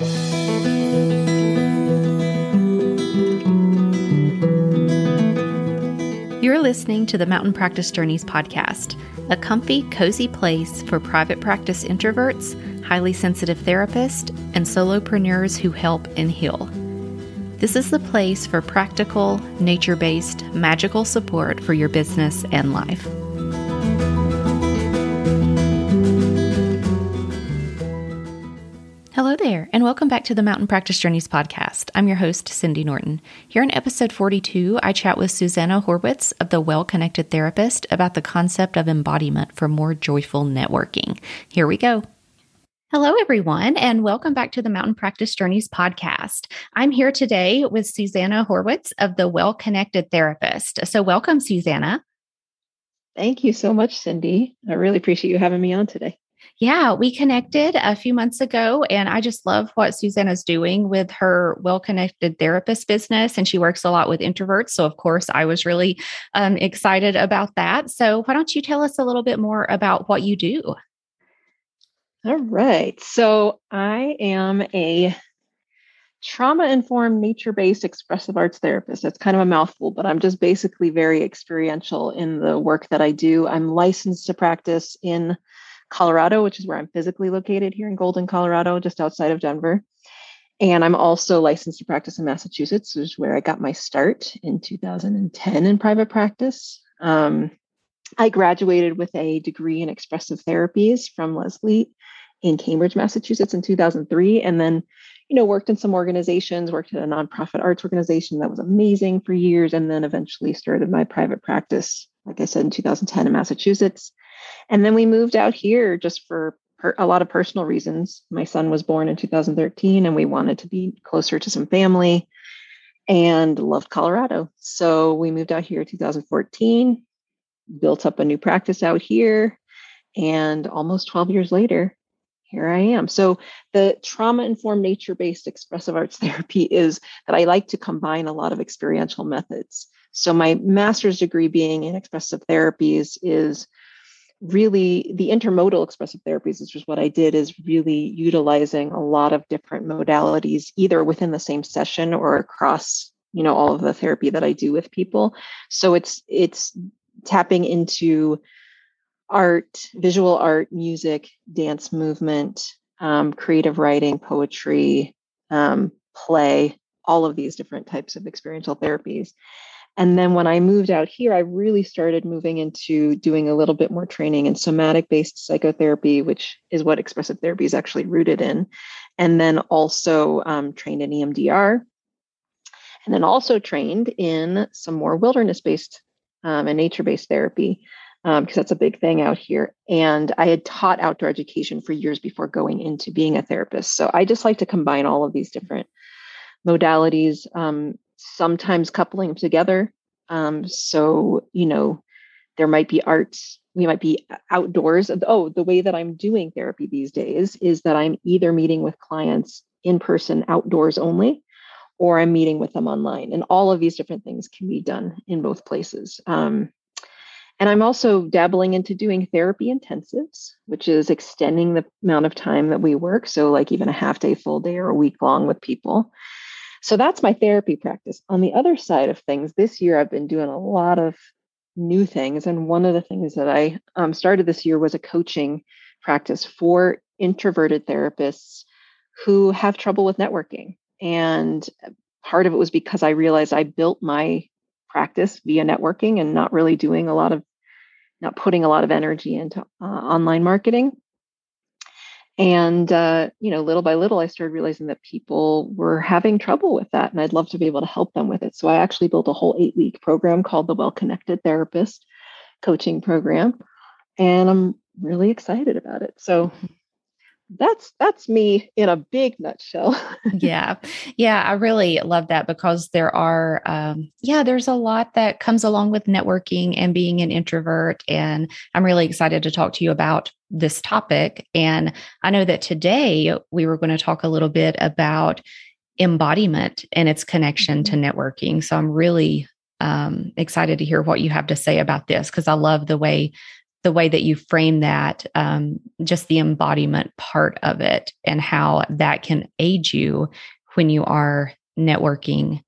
You're listening to the Mountain Practice Journeys podcast, a comfy, cozy place for private practice introverts, highly sensitive therapists, and solopreneurs who help and heal. This is the place for practical, nature based, magical support for your business and life. There, and welcome back to the Mountain Practice Journeys podcast. I'm your host, Cindy Norton. Here in episode 42, I chat with Susanna Horwitz of The Well Connected Therapist about the concept of embodiment for more joyful networking. Here we go. Hello, everyone, and welcome back to the Mountain Practice Journeys podcast. I'm here today with Susanna Horwitz of the Well Connected Therapist. So, welcome, Susanna. Thank you so much, Cindy. I really appreciate you having me on today. Yeah, we connected a few months ago, and I just love what Susanna's doing with her well connected therapist business. And she works a lot with introverts. So, of course, I was really um, excited about that. So, why don't you tell us a little bit more about what you do? All right. So I am a trauma informed, nature based expressive arts therapist. That's kind of a mouthful, but I'm just basically very experiential in the work that I do. I'm licensed to practice in Colorado, which is where I'm physically located here in Golden, Colorado, just outside of Denver. And I'm also licensed to practice in Massachusetts, which is where I got my start in 2010 in private practice. Um, I graduated with a degree in expressive therapies from Lesley in Cambridge, Massachusetts in 2003. And then, you know, worked in some organizations, worked at a nonprofit arts organization that was amazing for years. And then eventually started my private practice, like I said, in 2010 in Massachusetts. And then we moved out here just for a lot of personal reasons. My son was born in 2013 and we wanted to be closer to some family and loved Colorado. So we moved out here in 2014 built up a new practice out here. And almost 12 years later, here I am. So, the trauma informed nature based expressive arts therapy is that I like to combine a lot of experiential methods. So, my master's degree being in expressive therapies is really the intermodal expressive therapies, which is what I did, is really utilizing a lot of different modalities, either within the same session or across you know all of the therapy that i do with people so it's it's tapping into art, visual art, music, dance movement, um, creative writing, poetry, um, play, all of these different types of experiential therapies. And then when I moved out here, I really started moving into doing a little bit more training in somatic based psychotherapy, which is what expressive therapy is actually rooted in. And then also um, trained in EMDR. And then also trained in some more wilderness based um, and nature based therapy because um, that's a big thing out here. And I had taught outdoor education for years before going into being a therapist. So I just like to combine all of these different modalities, um, sometimes coupling together. Um, so, you know, there might be arts, we might be outdoors. Oh, the way that I'm doing therapy these days is that I'm either meeting with clients in person outdoors only or I'm meeting with them online. And all of these different things can be done in both places. Um, and I'm also dabbling into doing therapy intensives, which is extending the amount of time that we work. So, like even a half day, full day, or a week long with people. So, that's my therapy practice. On the other side of things, this year I've been doing a lot of new things. And one of the things that I um, started this year was a coaching practice for introverted therapists who have trouble with networking. And part of it was because I realized I built my practice via networking and not really doing a lot of, not putting a lot of energy into uh, online marketing. And, uh, you know, little by little, I started realizing that people were having trouble with that. And I'd love to be able to help them with it. So I actually built a whole eight week program called the Well Connected Therapist Coaching Program. And I'm really excited about it. So that's that's me in a big nutshell yeah yeah i really love that because there are um, yeah there's a lot that comes along with networking and being an introvert and i'm really excited to talk to you about this topic and i know that today we were going to talk a little bit about embodiment and its connection to mm-hmm. networking so i'm really um, excited to hear what you have to say about this because i love the way the way that you frame that, um, just the embodiment part of it, and how that can aid you when you are networking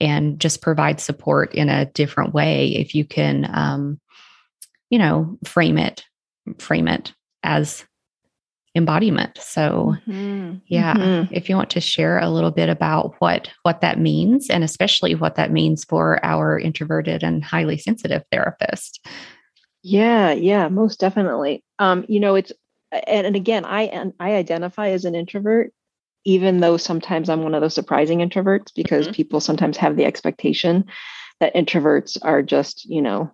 and just provide support in a different way if you can um, you know frame it frame it as embodiment so mm-hmm. yeah mm-hmm. if you want to share a little bit about what what that means and especially what that means for our introverted and highly sensitive therapist yeah yeah most definitely um you know it's and, and again i and i identify as an introvert even though sometimes i'm one of those surprising introverts because mm-hmm. people sometimes have the expectation that introverts are just you know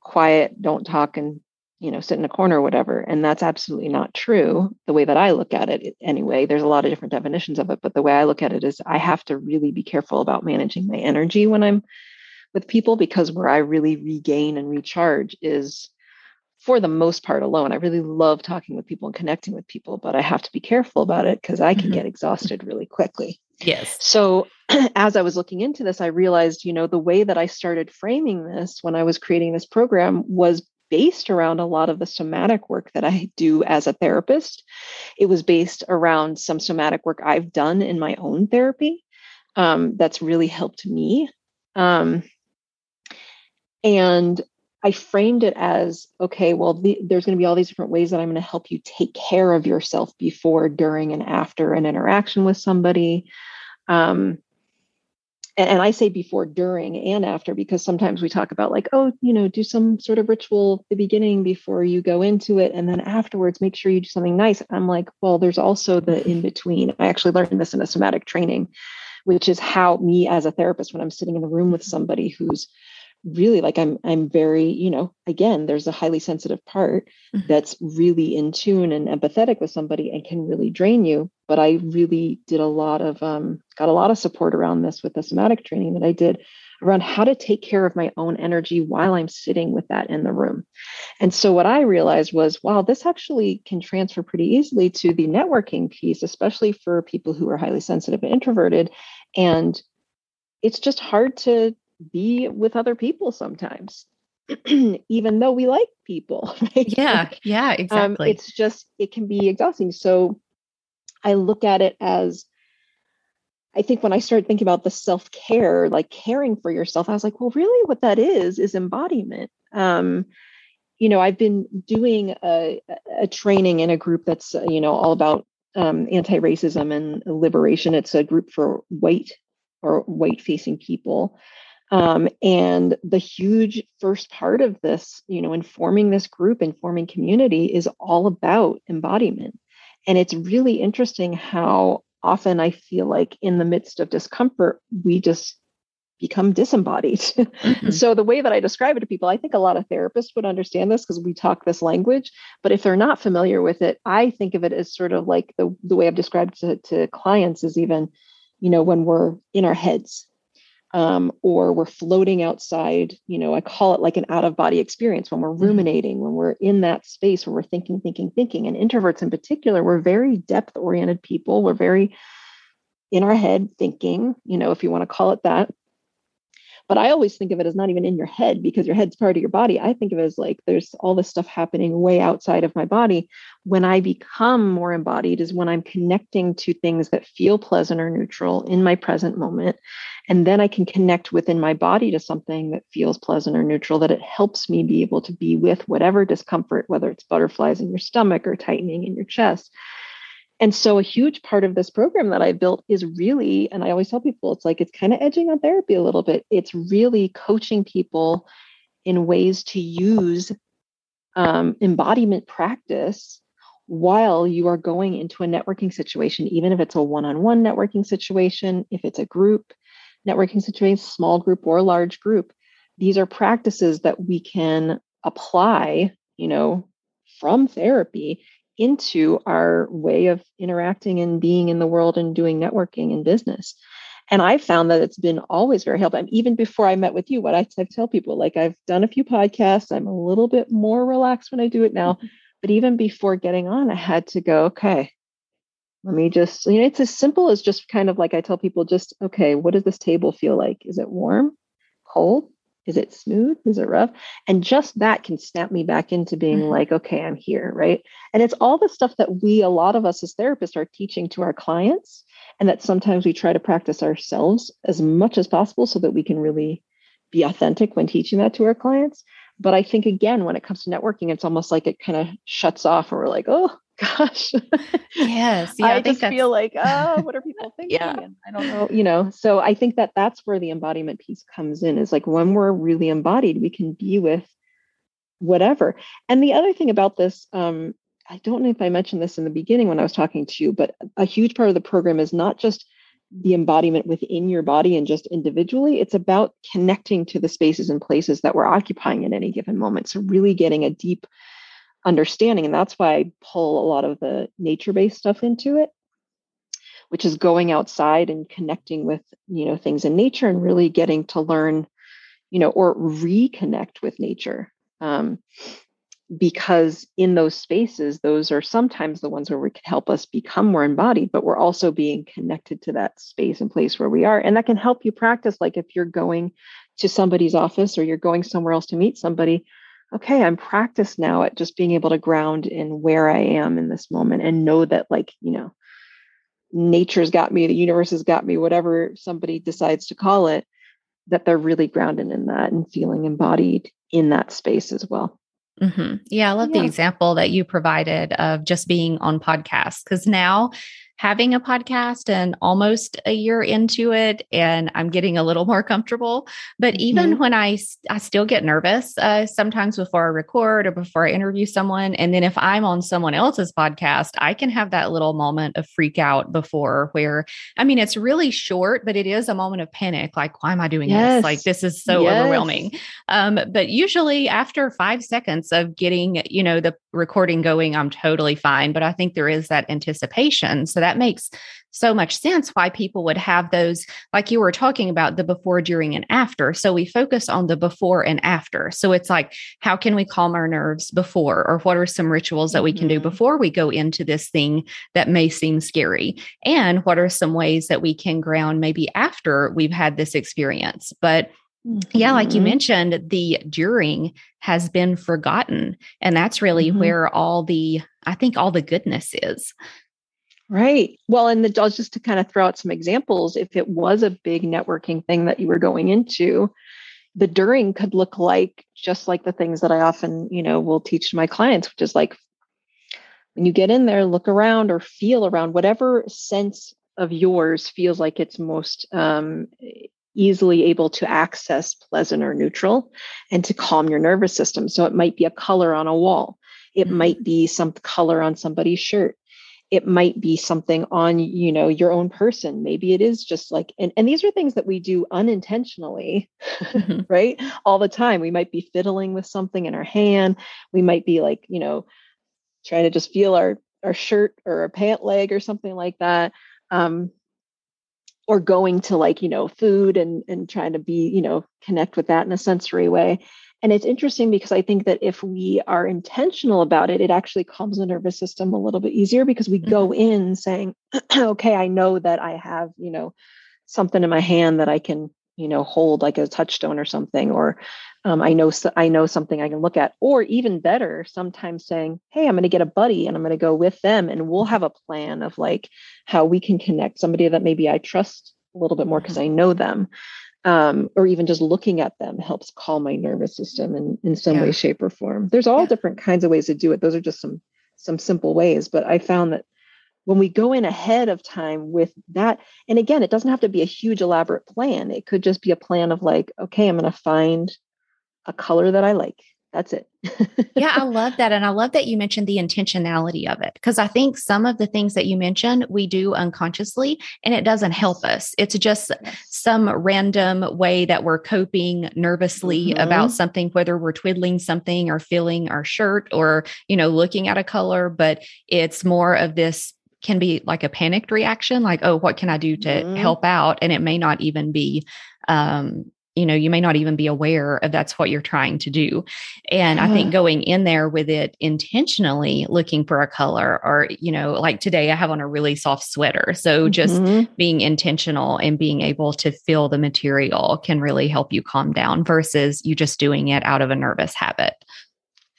quiet don't talk and you know sit in a corner or whatever and that's absolutely not true the way that i look at it anyway there's a lot of different definitions of it but the way i look at it is i have to really be careful about managing my energy when i'm with people because where i really regain and recharge is for the most part alone i really love talking with people and connecting with people but i have to be careful about it because i can mm-hmm. get exhausted really quickly yes so as i was looking into this i realized you know the way that i started framing this when i was creating this program was based around a lot of the somatic work that I do as a therapist. It was based around some somatic work I've done in my own therapy um, that's really helped me. Um, and I framed it as okay, well, the, there's going to be all these different ways that I'm going to help you take care of yourself before, during, and after an interaction with somebody. Um, and, and I say before, during, and after, because sometimes we talk about like, oh, you know, do some sort of ritual at the beginning before you go into it. And then afterwards, make sure you do something nice. I'm like, well, there's also the in between. I actually learned this in a somatic training, which is how me as a therapist, when I'm sitting in the room with somebody who's really like i'm i'm very you know again there's a highly sensitive part mm-hmm. that's really in tune and empathetic with somebody and can really drain you but i really did a lot of um, got a lot of support around this with the somatic training that i did around how to take care of my own energy while i'm sitting with that in the room and so what i realized was wow this actually can transfer pretty easily to the networking piece especially for people who are highly sensitive and introverted and it's just hard to be with other people sometimes even though we like people right? yeah yeah um, exactly. um, it's just it can be exhausting. So i look at it as i think when i started thinking about the self-care like caring for yourself i was like well really what that is is embodiment. Um you know i've been doing a, a training in a group that's you know all about um, anti-racism and liberation. It's a group for white or white facing people um, and the huge first part of this, you know, informing this group, informing community is all about embodiment. And it's really interesting how often I feel like in the midst of discomfort, we just become disembodied. Mm-hmm. so the way that I describe it to people, I think a lot of therapists would understand this because we talk this language. But if they're not familiar with it, I think of it as sort of like the, the way I've described to, to clients is even, you know, when we're in our heads um, or we're floating outside. You know, I call it like an out of body experience when we're mm-hmm. ruminating, when we're in that space where we're thinking, thinking, thinking. And introverts in particular, we're very depth oriented people. We're very in our head thinking, you know, if you want to call it that. But I always think of it as not even in your head because your head's part of your body. I think of it as like there's all this stuff happening way outside of my body. When I become more embodied is when I'm connecting to things that feel pleasant or neutral in my present moment. And then I can connect within my body to something that feels pleasant or neutral, that it helps me be able to be with whatever discomfort, whether it's butterflies in your stomach or tightening in your chest and so a huge part of this program that I built is really, and I always tell people, it's like it's kind of edging on therapy a little bit. It's really coaching people in ways to use um, embodiment practice while you are going into a networking situation, even if it's a one on one networking situation, if it's a group networking situation, small group or large group. These are practices that we can apply, you know, from therapy into our way of interacting and being in the world and doing networking and business. And I found that it's been always very helpful. And even before I met with you, what I, tell people, like I've done a few podcasts, I'm a little bit more relaxed when I do it now. Mm-hmm. But even before getting on, I had to go, okay, let me just, you know, it's as simple as just kind of like I tell people, just, okay, what does this table feel like? Is it warm, cold, Is it smooth? Is it rough? And just that can snap me back into being mm-hmm. like, okay, I'm here, right? And it's all the stuff that we, a lot of us as therapists, are teaching to our clients, and that sometimes we try to practice ourselves as much as possible so that we can really be authentic when teaching that to our clients. But I think, again, when it comes to networking, it's almost like it kind of shuts off, and we're like, oh, gosh. Yes. Yeah, I, I just feel like, oh, what are people thinking? yeah. And I don't know, you know. So I think that that's where the embodiment piece comes in is like when we're really embodied, we can be with whatever. And the other thing about this, um, I don't know if I mentioned this in the beginning when I was talking to you, but a huge part of the program is not just the embodiment within your body and just individually. It's about connecting to the spaces and places that we're occupying at any given moment. So, really getting a deep understanding. And that's why I pull a lot of the nature based stuff into it, which is going outside and connecting with, you know, things in nature and really getting to learn, you know, or reconnect with nature. Um, because in those spaces, those are sometimes the ones where we can help us become more embodied, but we're also being connected to that space and place where we are. And that can help you practice. Like if you're going to somebody's office or you're going somewhere else to meet somebody, okay, I'm practiced now at just being able to ground in where I am in this moment and know that, like, you know, nature's got me, the universe has got me, whatever somebody decides to call it, that they're really grounded in that and feeling embodied in that space as well. Mm-hmm. Yeah, I love yeah. the example that you provided of just being on podcasts because now having a podcast and almost a year into it and i'm getting a little more comfortable but even mm-hmm. when i i still get nervous uh, sometimes before i record or before i interview someone and then if i'm on someone else's podcast i can have that little moment of freak out before where i mean it's really short but it is a moment of panic like why am i doing yes. this like this is so yes. overwhelming um, but usually after five seconds of getting you know the recording going i'm totally fine but i think there is that anticipation so that makes so much sense why people would have those, like you were talking about the before, during, and after. So we focus on the before and after. So it's like, how can we calm our nerves before? Or what are some rituals that we can do mm-hmm. before we go into this thing that may seem scary? And what are some ways that we can ground maybe after we've had this experience? But Mm-hmm. Yeah, like you mm-hmm. mentioned, the during has been forgotten. And that's really mm-hmm. where all the, I think, all the goodness is. Right. Well, and the, just to kind of throw out some examples, if it was a big networking thing that you were going into, the during could look like just like the things that I often, you know, will teach my clients, which is like when you get in there, look around or feel around, whatever sense of yours feels like it's most um, easily able to access pleasant or neutral and to calm your nervous system. So it might be a color on a wall. It mm-hmm. might be some color on somebody's shirt it might be something on you know your own person. Maybe it is just like and, and these are things that we do unintentionally mm-hmm. right? All the time. We might be fiddling with something in our hand. We might be like you know trying to just feel our our shirt or a pant leg or something like that um or going to like you know food and and trying to be you know connect with that in a sensory way and it's interesting because I think that if we are intentional about it, it actually calms the nervous system a little bit easier because we mm-hmm. go in saying, okay, I know that I have, you know, something in my hand that I can, you know, hold like a touchstone or something, or um, I know I know something I can look at, or even better, sometimes saying, "Hey, I'm going to get a buddy and I'm going to go with them, and we'll have a plan of like how we can connect somebody that maybe I trust a little bit more because mm-hmm. I know them." Um, or even just looking at them helps calm my nervous system in, in some yeah. way shape or form there's all yeah. different kinds of ways to do it those are just some some simple ways but i found that when we go in ahead of time with that and again it doesn't have to be a huge elaborate plan it could just be a plan of like okay i'm going to find a color that i like that's it. yeah, I love that. And I love that you mentioned the intentionality of it because I think some of the things that you mentioned we do unconsciously and it doesn't help us. It's just some random way that we're coping nervously mm-hmm. about something, whether we're twiddling something or feeling our shirt or, you know, looking at a color, but it's more of this can be like a panicked reaction like oh what can i do to mm-hmm. help out and it may not even be um you know you may not even be aware of that's what you're trying to do. And i think going in there with it intentionally looking for a color or you know like today i have on a really soft sweater. So just mm-hmm. being intentional and being able to feel the material can really help you calm down versus you just doing it out of a nervous habit.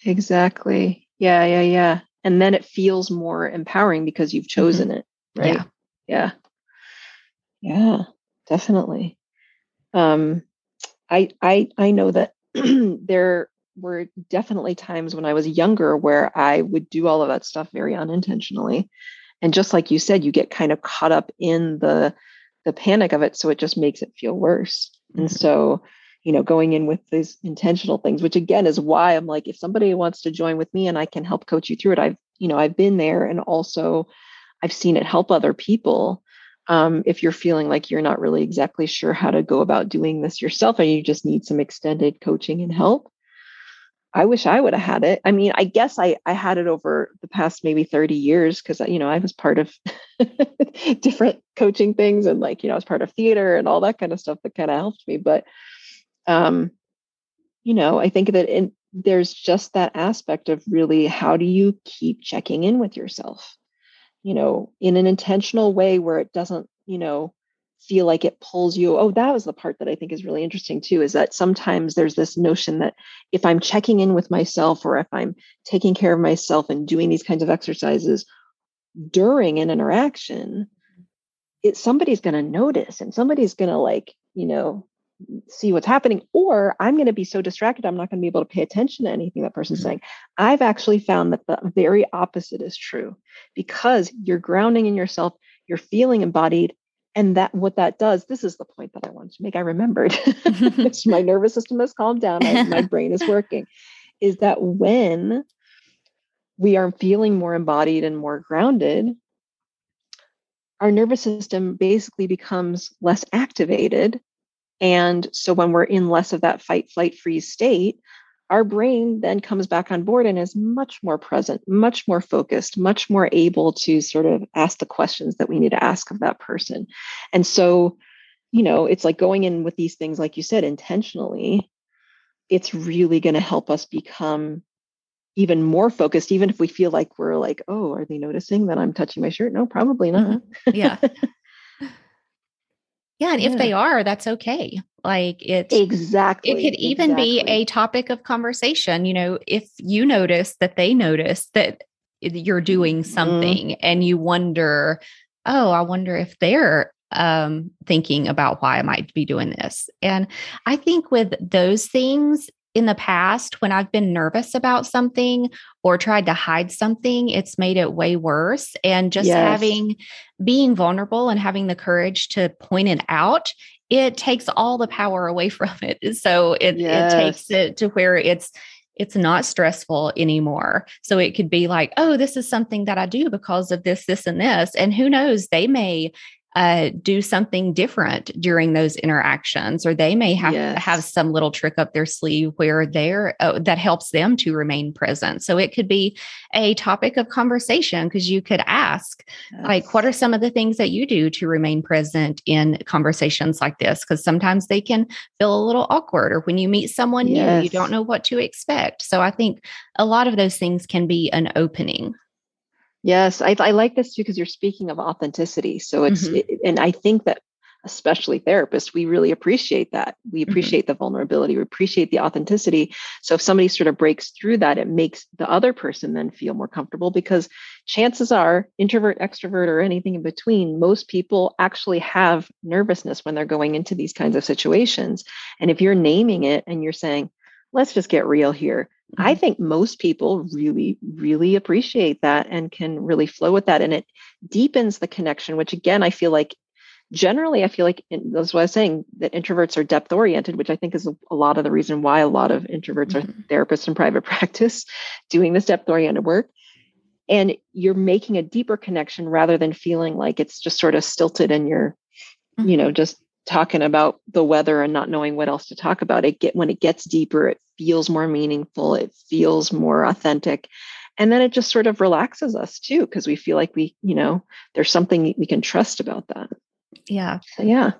Exactly. Yeah yeah yeah. And then it feels more empowering because you've mm-hmm. chosen mm-hmm. it right? Yeah. Yeah. Yeah definitely. Um I I I know that there were definitely times when I was younger where I would do all of that stuff very unintentionally. And just like you said, you get kind of caught up in the the panic of it. So it just makes it feel worse. Mm-hmm. And so, you know, going in with these intentional things, which again is why I'm like, if somebody wants to join with me and I can help coach you through it, I've, you know, I've been there and also I've seen it help other people um, if you're feeling like you're not really exactly sure how to go about doing this yourself and you just need some extended coaching and help i wish i would have had it. I mean i guess i i had it over the past maybe 30 years because you know i was part of different coaching things and like you know i was part of theater and all that kind of stuff that kind of helped me but um you know i think that in, there's just that aspect of really how do you keep checking in with yourself you know, in an intentional way where it doesn't, you know, feel like it pulls you. Oh, that was the part that I think is really interesting too is that sometimes there's this notion that if I'm checking in with myself or if I'm taking care of myself and doing these kinds of exercises during an interaction, it somebody's going to notice and somebody's going to like, you know, see what's happening or i'm going to be so distracted i'm not going to be able to pay attention to anything that person's mm-hmm. saying i've actually found that the very opposite is true because you're grounding in yourself you're feeling embodied and that what that does this is the point that i wanted to make i remembered my nervous system has calmed down my brain is working is that when we are feeling more embodied and more grounded our nervous system basically becomes less activated and so when we're in less of that fight, flight, freeze state, our brain then comes back on board and is much more present, much more focused, much more able to sort of ask the questions that we need to ask of that person. And so, you know, it's like going in with these things, like you said, intentionally, it's really going to help us become even more focused, even if we feel like we're like, oh, are they noticing that I'm touching my shirt? No, probably not. Mm-hmm. Yeah. Yeah. And yeah. if they are, that's okay. Like it exactly. It could even exactly. be a topic of conversation. You know, if you notice that they notice that you're doing mm-hmm. something mm. and you wonder, oh, I wonder if they're um, thinking about why I might be doing this. And I think with those things, in the past, when I've been nervous about something or tried to hide something, it's made it way worse. And just yes. having, being vulnerable and having the courage to point it out, it takes all the power away from it. So it, yes. it takes it to where it's, it's not stressful anymore. So it could be like, oh, this is something that I do because of this, this, and this. And who knows, they may uh, do something different during those interactions, or they may have yes. have some little trick up their sleeve where they're uh, that helps them to remain present. So it could be a topic of conversation because you could ask, yes. like, what are some of the things that you do to remain present in conversations like this? Because sometimes they can feel a little awkward, or when you meet someone yes. new, you don't know what to expect. So I think a lot of those things can be an opening. Yes, I, I like this too because you're speaking of authenticity. So it's, mm-hmm. it, and I think that especially therapists, we really appreciate that. We mm-hmm. appreciate mm-hmm. the vulnerability, we appreciate the authenticity. So if somebody sort of breaks through that, it makes the other person then feel more comfortable because chances are, introvert, extrovert, or anything in between, most people actually have nervousness when they're going into these kinds of situations. And if you're naming it and you're saying, let's just get real here. I mm-hmm. think most people really, really appreciate that and can really flow with that. And it deepens the connection, which again, I feel like generally, I feel like in, that's what I was saying that introverts are depth oriented, which I think is a, a, lot of the reason why a lot of introverts mm-hmm. are therapists in private practice doing this depth oriented work. And you're making a deeper connection rather than feeling like it's just sort of stilted and you're, mm-hmm. you know, just talking about the weather and not knowing what else to talk about it get when it gets deeper it feels more meaningful it feels more authentic. And then it just sort of relaxes us too because we feel like we you know there's something we can trust about that. Yeah. So, yeah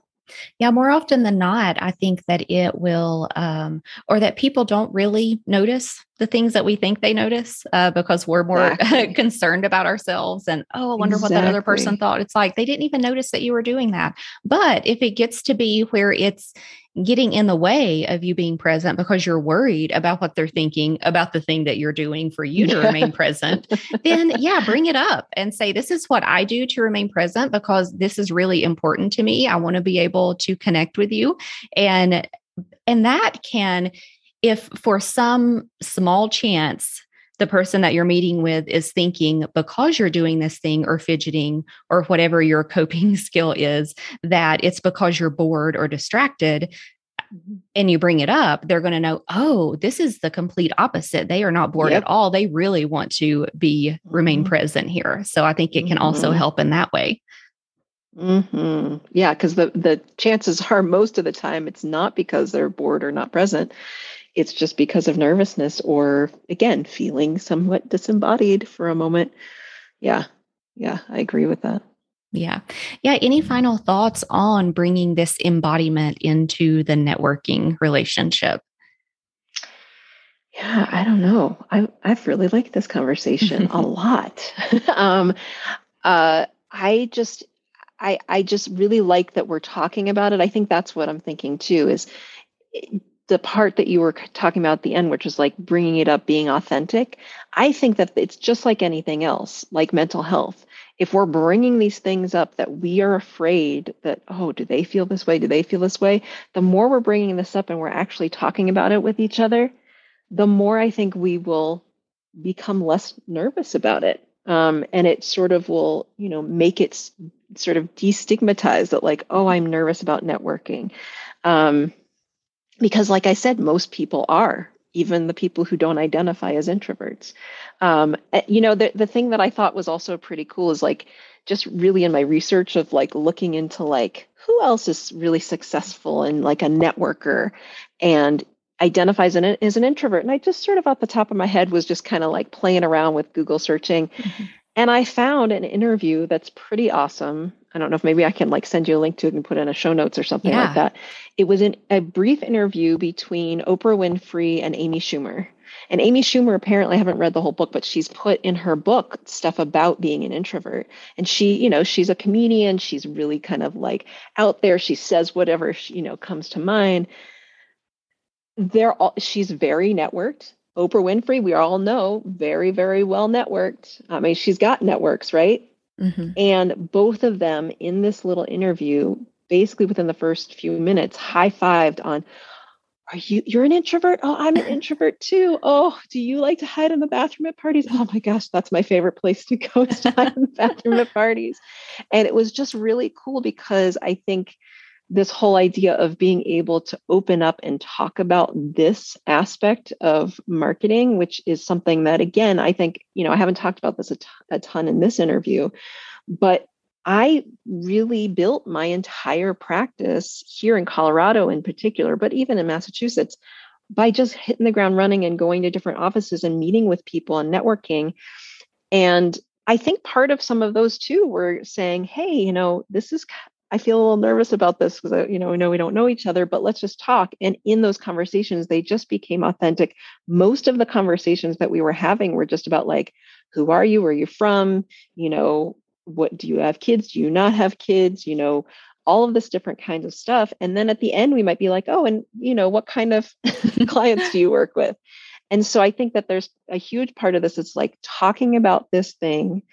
Yeah, more often than not, I think that it will, um, or that people don't really notice the things that we think they notice uh, because we're more exactly. concerned about ourselves and, oh, I wonder exactly. what that other person thought. It's like they didn't even notice that you were doing that. But if it gets to be where it's getting in the way of you being present because you're worried about what they're thinking about the thing that you're doing for you to remain present, then yeah, bring it up and say, This is what I do to remain present because this is really important to me. I want to be able to connect with you. And and that can, if for some small chance the person that you're meeting with is thinking because you're doing this thing or fidgeting or whatever your coping skill is that it's because you're bored or distracted and you bring it up they're going to know oh this is the complete opposite they are not bored yep. at all they really want to be remain mm-hmm. present here so i think it can mm-hmm. also help in that way Mm-hmm. Yeah, because the the chances are most of the time it's not because they're bored or not present it's just because of nervousness or again feeling somewhat disembodied for a moment. Yeah. Yeah i agree with that. Yeah. Yeah any final thoughts on bringing this embodiment into the networking relationship? Yeah i don't know. I i've really liked this conversation a lot. Um uh i just i i just really like that we're talking about it. I think that's what i'm thinking too is the part that you were talking about at the end, which is like bringing it up, being authentic, I think that it's just like anything else, like mental health. If we're bringing these things up that we are afraid that, oh, do they feel this way? Do they feel this way? The more we're bringing this up and we're actually talking about it with each other, the more I think we will become less nervous about it. Um, and it sort of will, you know, make it sort of destigmatize that, like, oh, I'm nervous about networking. Um, because like i said most people are even the people who don't identify as introverts. Um, eh, you know the, the thing that i thought was also pretty cool is like just really in my research of like looking into like who else is really successful and like a networker and identifies it as an introvert. And i just sort of off the top of my head was just kind of like playing around with google searching. Mm-hmm. And i found an interview that's pretty awesome I don't know if maybe I can like send you a link to it and put in a show notes or something yeah. like that. It was in a brief interview between Oprah Winfrey and Amy Schumer. And Amy Schumer apparently I haven't read the whole book, but she's put in her book stuff about being an introvert. And she, you know, she's a comedian. She's really kind of like out there. She says whatever you know comes to mind. They're all she's very networked. Oprah Winfrey, we all know, very, very well networked. I mean, she's got networks, right? Mm-hmm. And both of them in this little interview, basically within the first few minutes, high fived on, are you you're an introvert? Oh, I'm an introvert too. Oh, do you like to hide in the bathroom at parties? Oh my gosh, that's my favorite place to go to hide in the bathroom at parties. And it was just really cool because I think this whole idea of being able to open up and talk about this aspect of marketing, which is something that, again, I think, you know, I haven't talked about this a, t- a ton in this interview, but I really built my entire practice here in Colorado in particular, but even in Massachusetts by just hitting the ground running and going to different offices and meeting with people and networking. And I think part of some of those too were saying, hey, you know, this is I feel a little nervous about this because you know we know we don't know each other, but let's just talk. And in those conversations, they just became authentic. Most of the conversations that we were having were just about like, who are you? Where are you from? You know, what do you have kids? Do you not have kids? You know, all of this different kinds of stuff. And then at the end, we might be like, oh, and you know, what kind of clients do you work with? And so I think that there's a huge part of this. It's like talking about this thing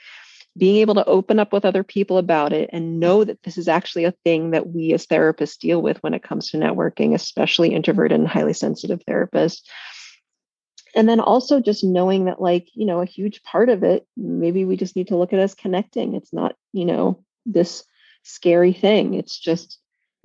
being able to open up with other people about it and know that this is actually a thing that we as therapists deal with when it comes to networking, especially introverted and highly sensitive therapists. And then also just knowing that, like, you know, a huge part of it, maybe we just need to look at as connecting. It's not, you know, this scary thing. It's just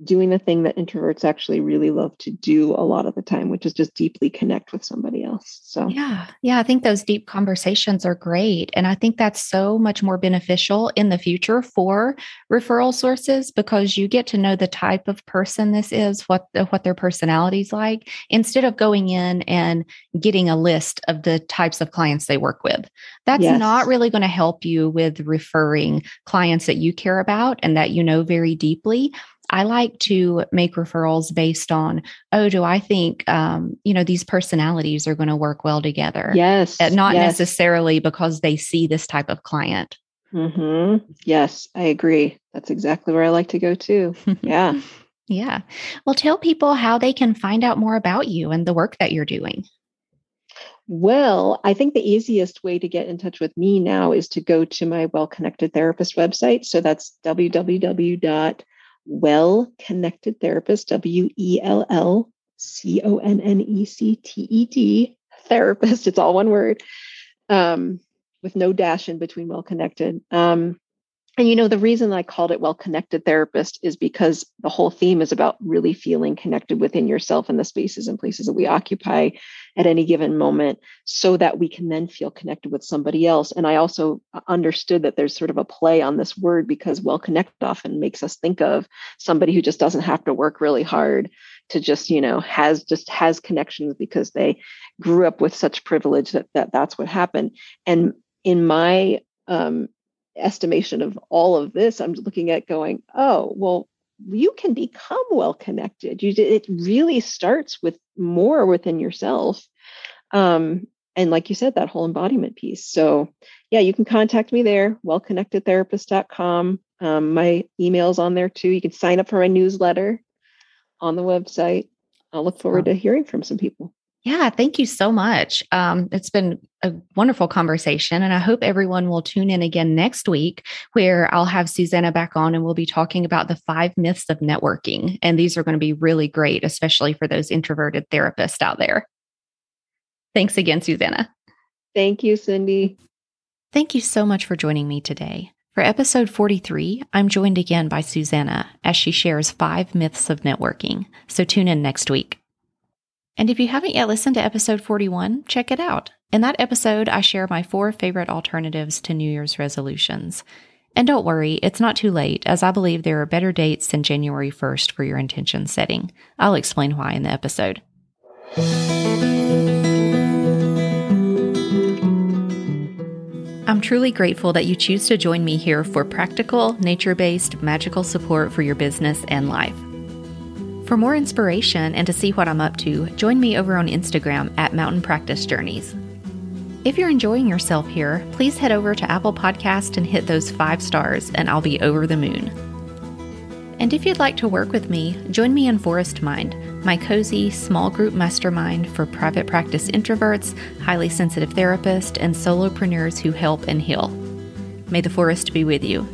doing the thing that introverts actually really love to do a lot of the time, which is just deeply connect with somebody else. So, yeah, yeah, I think those deep conversations are great. And I think that's so much more beneficial in the future for referral sources because you get to know the type of person this is, what, what their personality's like, instead of going in and getting a list of the types of clients they work with. That's yes. not really going to help you with referring clients that you care about and that you know very deeply I like to make referrals based on, oh, do I think, um, you know, these personalities are going to work well together? Yes. Uh, Not yes. necessarily because they see this type of client. hmm Yes, I agree. That's exactly where I like to go too. Yeah. yeah. Well, tell people how they can find out more about you and the work that you're doing. Well, I think the easiest way to get in touch with me now is to go to my Well Connected Therapist website. So that's www.wellconnectedtherapist, W E L L C O N N E C T E D, therapist. W E L L C O N N E C T E T, therapist, it's all one word um, with no dash in between well connected. Um, and you know, the reason I called it Well Connected Therapist is because the whole theme is about really feeling connected within yourself and the spaces and places that we occupy at any given moment so that we can then feel connected with somebody else. And I also uh, understood that there's sort of a play on this word because well connected often makes us think of somebody who just doesn't have to work really hard to just, you know, has just has connections because they grew up with such privilege that, that that's what happened. And in my um, estimation of all of this, I'm looking at going, oh, well, you can become well connected. You it really starts with more within yourself. Um, and like you said, that whole embodiment piece. So yeah, you can contact me there, wellconnectedtherapist.com. Um, my email's on there too. You can sign up for my newsletter on the website. I'll look forward to hearing from some people. Yeah, thank you so much. Um, it's been a wonderful conversation, and I hope everyone will tune in again next week, where I'll have Susanna back on and we'll be talking about the five myths of networking. And these are going to be really great, especially for those introverted therapists out there. Thanks again, Susanna. Thank you, Cindy. Thank you so much for joining me today. For episode 43, I'm joined again by Susanna as she shares five myths of networking. So tune in next week. And if you haven't yet listened to episode 41, check it out. In that episode, I share my four favorite alternatives to New Year's resolutions. And don't worry, it's not too late, as I believe there are better dates than January 1st for your intention setting. I'll explain why in the episode. I'm truly grateful that you choose to join me here for practical, nature based, magical support for your business and life. For more inspiration and to see what I'm up to, join me over on Instagram at Mountain Practice Journeys. If you're enjoying yourself here, please head over to Apple Podcast and hit those five stars, and I'll be over the moon. And if you'd like to work with me, join me in Forest Mind, my cozy small group mastermind for private practice introverts, highly sensitive therapists, and solopreneurs who help and heal. May the forest be with you.